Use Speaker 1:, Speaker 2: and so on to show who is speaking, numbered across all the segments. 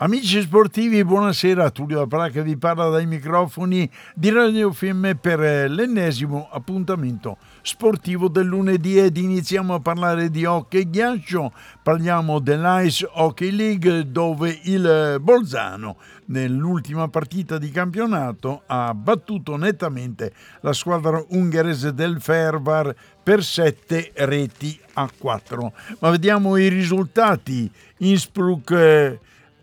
Speaker 1: Amici sportivi, buonasera. Tullio Apra che vi parla dai microfoni di Radio Fiemme per eh, l'ennesimo appuntamento sportivo del lunedì ed iniziamo a parlare di hockey ghiaccio. Parliamo dell'Ice Hockey League dove il Bolzano nell'ultima partita di campionato ha battuto nettamente la squadra ungherese del Fervar per 7 reti a 4. Ma vediamo i risultati. Innsbruck eh,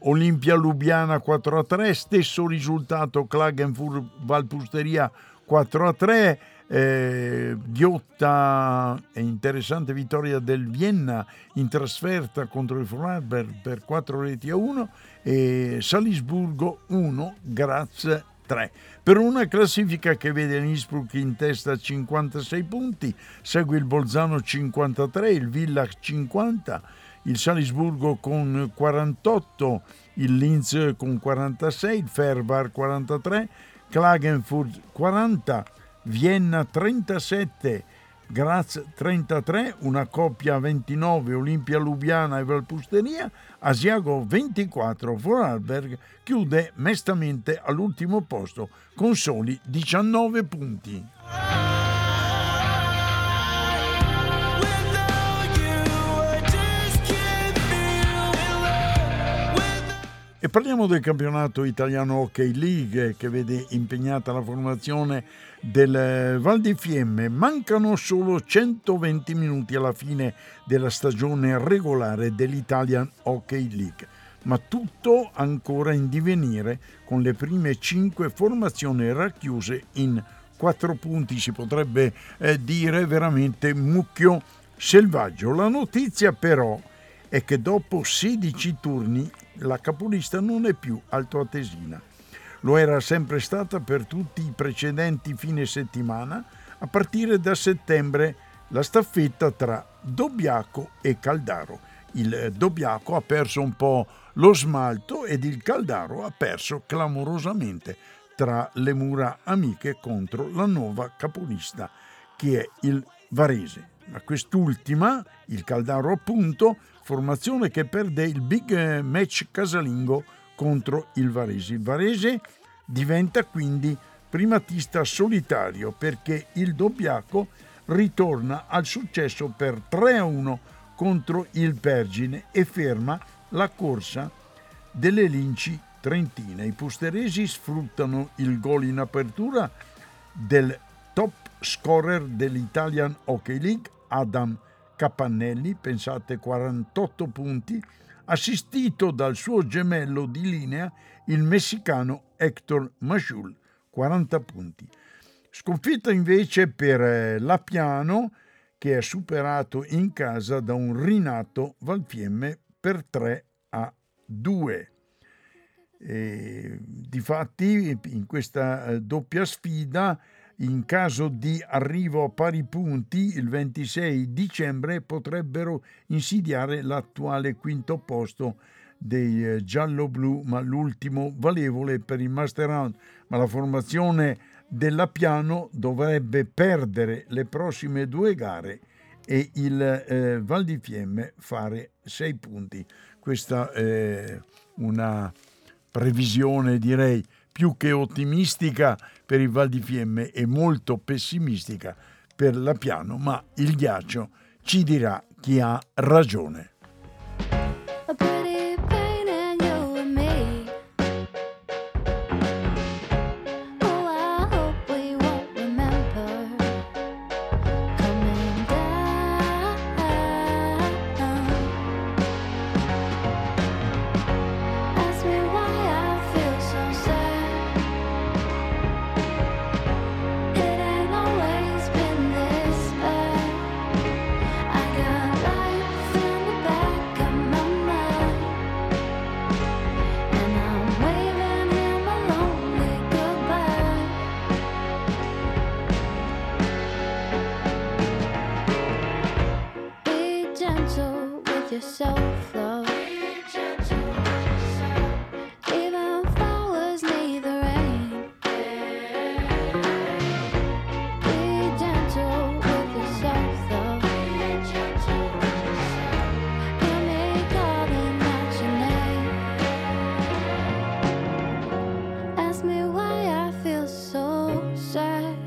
Speaker 1: Olimpia Lubiana 4 a 3, stesso risultato Klagenfurt Valpusteria 4 a 3, eh, ghiotta e interessante vittoria del Vienna in trasferta contro il Freiburg per 4 reti a 1 e Salisburgo 1 Graz 3. Per una classifica che vede l'Innsbruck in testa a 56 punti, segue il Bolzano 53, il Villach 50, il Salisburgo con 48, il Linz con 46, il Ferbar 43, Klagenfurt 40, Vienna 37, Graz 33, una coppia 29, Olimpia Lubiana e Valpusteria, Asiago 24, Vorarlberg chiude mestamente all'ultimo posto con soli 19 punti. Parliamo del campionato italiano Hockey League che vede impegnata la formazione del Val di Fiemme. Mancano solo 120 minuti alla fine della stagione regolare dell'Italian Hockey League, ma tutto ancora in divenire con le prime 5 formazioni racchiuse in 4 punti, si potrebbe eh, dire veramente mucchio selvaggio. La notizia però è che dopo 16 turni la capolista non è più altoatesina. Lo era sempre stata per tutti i precedenti fine settimana, a partire da settembre la staffetta tra Dobbiaco e Caldaro. Il Dobbiaco ha perso un po' lo smalto ed il Caldaro ha perso clamorosamente tra le mura amiche contro la nuova capolista che è il Varese. Ma quest'ultima, il Caldaro appunto, formazione che perde il big eh, match casalingo contro il Varese. Il Varese diventa quindi primatista solitario perché il Dobbiaco ritorna al successo per 3-1 contro il Pergine e ferma la corsa delle linci trentine. I pusteresi sfruttano il gol in apertura del top scorer dell'Italian Hockey League, Adam Capannelli, pensate 48 punti, assistito dal suo gemello di linea, il messicano Hector Majul, 40 punti. Sconfitta invece per eh, Lapiano, che è superato in casa da un rinato Valfiemme per 3 a 2. E, difatti, in questa eh, doppia sfida, in caso di arrivo a pari punti il 26 dicembre potrebbero insidiare l'attuale quinto posto dei eh, giallo-blu, ma l'ultimo valevole per il Master Round. Ma la formazione della Piano dovrebbe perdere le prossime due gare e il eh, Val di Fiemme fare sei punti. Questa è una previsione, direi, più che ottimistica per il Val di Fiemme e molto pessimistica per la Piano, ma il ghiaccio ci dirà chi ha ragione.
Speaker 2: gentle with yourself, love. Even flowers need the rain. Be gentle with yourself, out your name. Ask me why I feel so sad.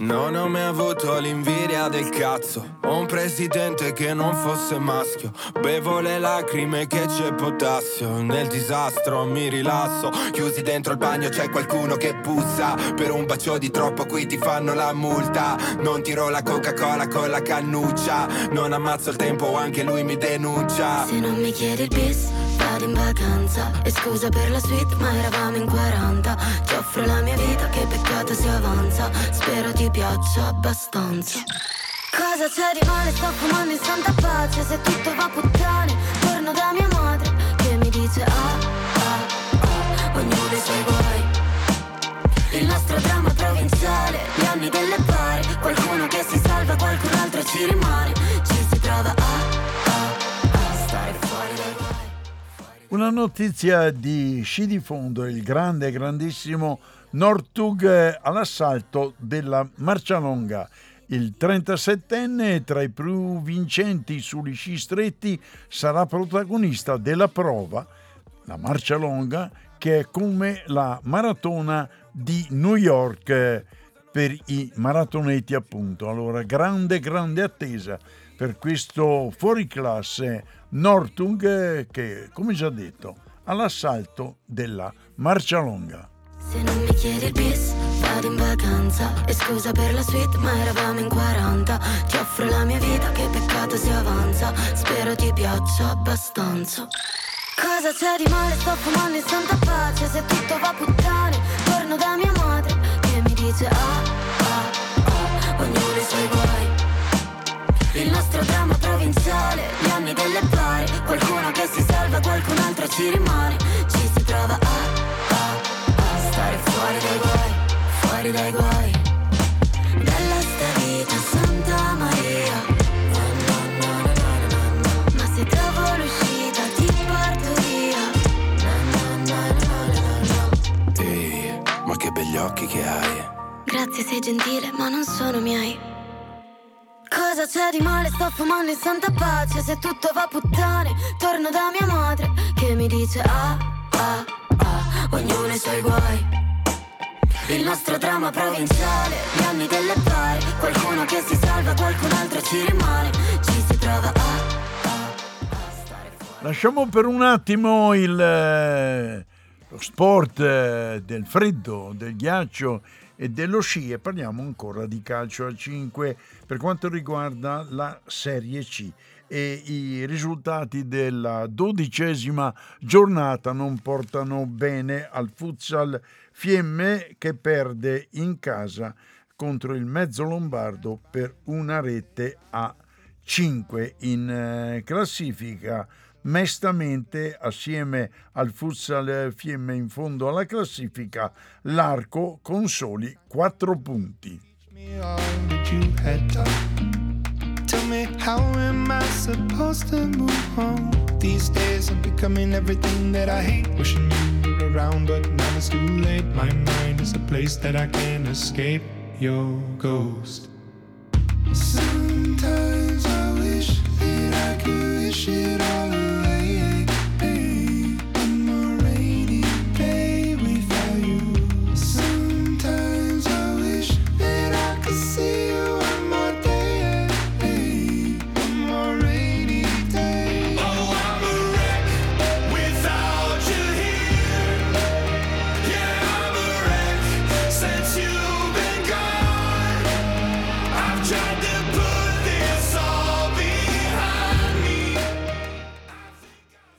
Speaker 3: Non ho mai avuto l'invidia del cazzo. Ho un presidente che non fosse maschio. Bevo le lacrime che c'è potassio. Nel disastro mi rilasso. Chiusi dentro il bagno c'è qualcuno che bussa Per un bacio di troppo qui ti fanno la multa. Non tiro la Coca-Cola con la cannuccia. Non ammazzo il tempo anche lui mi denuncia.
Speaker 4: Se non mi chiedi il bis vado in vacanza. E scusa per la suite ma eravamo in 40 Ti offro la mia vita che peccato si avanza. Spero ti piaccia abbastanza. Cosa c'è di male? Sto fumando in santa pace. Se tutto va puttane Torno da mia madre Che mi dice ah ah ah Ognuno i suoi guai. Il nostro dramma provinciale Gli anni delle pari. Qualcuno che si salva Qualcun altro ci rimane
Speaker 1: Una notizia di sci di fondo, il grande, grandissimo Nortug eh, all'assalto della Marcialonga. Il 37enne, tra i più vincenti sugli sci stretti, sarà protagonista della prova, la Marcialonga, che è come la maratona di New York eh, per i maratonetti appunto. Allora, grande, grande attesa per questo fuoriclasse Nortung che, come già detto, all'assalto della Marcialonga.
Speaker 4: Se non mi chiedi il bis, vado in vacanza. E scusa per la suite, ma eravamo in 40 Ti offro la mia vita, che peccato si avanza. Spero ti piaccia abbastanza. Cosa c'è di male? Sto fumando in santa pace. Se tutto va puttane, torno da mia madre Che mi dice ah, ah, ah Ognuno i suoi guai Qualcuno che si salva, qualcun altro ci rimane. Ci si trova a, a, a stare fuori dai guai, fuori dai guai. Bella sta vita, Santa Maria. Ma se trovo l'uscita ti porto
Speaker 3: via. Ehi, ma che begli occhi che hai.
Speaker 4: Grazie, sei gentile, ma non sono miei Cosa c'è di male? Sto fumando in santa pace. Se tutto va puttane Torno da mia madre Che mi dice ah, ah, ah Ognuno i suoi guai. Il nostro dramma provinciale, gli anni delle pari. Qualcuno che si salva, qualcun altro ci rimane. Ci si trova a, a, a stare
Speaker 1: Lasciamo per un attimo il, eh, lo sport eh, del freddo, del ghiaccio e dello sci e parliamo ancora di calcio a 5 per quanto riguarda la Serie C e i risultati della dodicesima giornata non portano bene al futsal. Fiemme che perde in casa contro il mezzo lombardo per una rete a 5 in eh, classifica mestamente assieme al Futsal Fiemme in fondo alla classifica, l'arco con soli 4 punti. These days I'm becoming everything that I hate. Wishing you around, but now it's too late. My mind is a place that I can't escape. Your ghost. Sometimes I wish that I could wish it all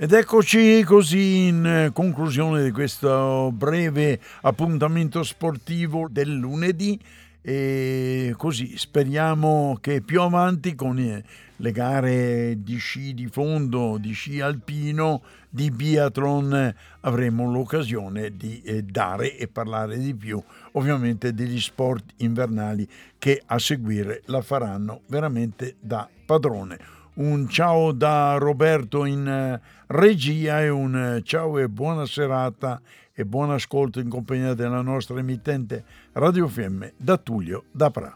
Speaker 1: Ed eccoci così in conclusione di questo breve appuntamento sportivo del lunedì. E così speriamo che più avanti con le gare di sci di fondo, di sci alpino, di biathlon avremo l'occasione di eh, dare e parlare di più ovviamente degli sport invernali che a seguire la faranno veramente da padrone un ciao da Roberto in eh, regia e un eh, ciao e buona serata e buon ascolto in compagnia della nostra emittente Radio Fiemme da Tullio da Pra.